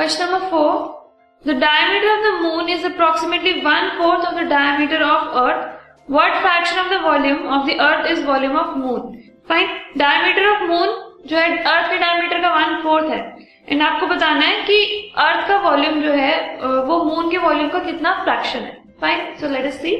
Question number four the diameter of the moon is approximately one fourth of the diameter of earth what fraction of the volume of the earth is volume of moon find diameter of moon जो है earth के diameter का one fourth है. And आपको बताना है कि अर्थ का वॉल्यूम जो है वो मून के वॉल्यूम का कितना फ्रैक्शन है. फाइन सो लेट अस सी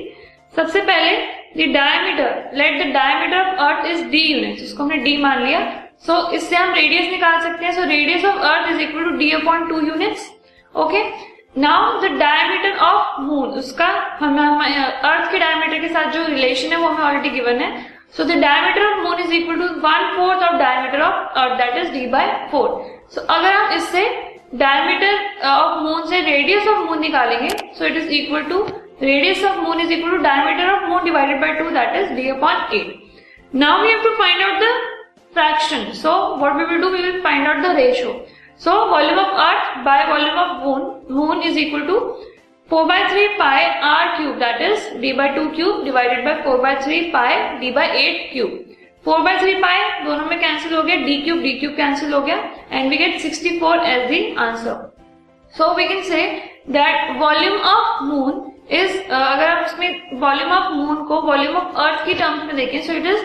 सबसे पहले diameter let the diameter of earth is D unit जिसको हमने डी मान लिया सो so, इससे हम रेडियस निकाल सकते हैं। So radius of earth is equal to D upon two units okay now the diameter of moon उसका हम अर्थ के डायमीटर के साथ जो रिलेशन है वो हमें ऑलरेडी गिवन है। So the diameter of moon is equal to one fourth of diameter of earth that is D by four so अगर हम इससे डायमीटर ऑफ़ मून से रेडियस ऑफ़ मून निकालेंगे so it is equal to radius of moon is equal to diameter of moon divided by two that is D upon eight now we have to find out the fraction so what we will do we will find out the ratio so volume of earth by volume of moon moon is equal to four by three pi r cube that is D by two cube divided by four by three pi D by eight cube four by three pi दोनों में cancel हो गया. D cube D cube cancel हो गया. And we get sixty four as the answer so we can say that volume of moon is अगर आप उसमें volume of moon को वॉल्यूम ऑफ़ अर्थ की टर्म्स में देखें so it is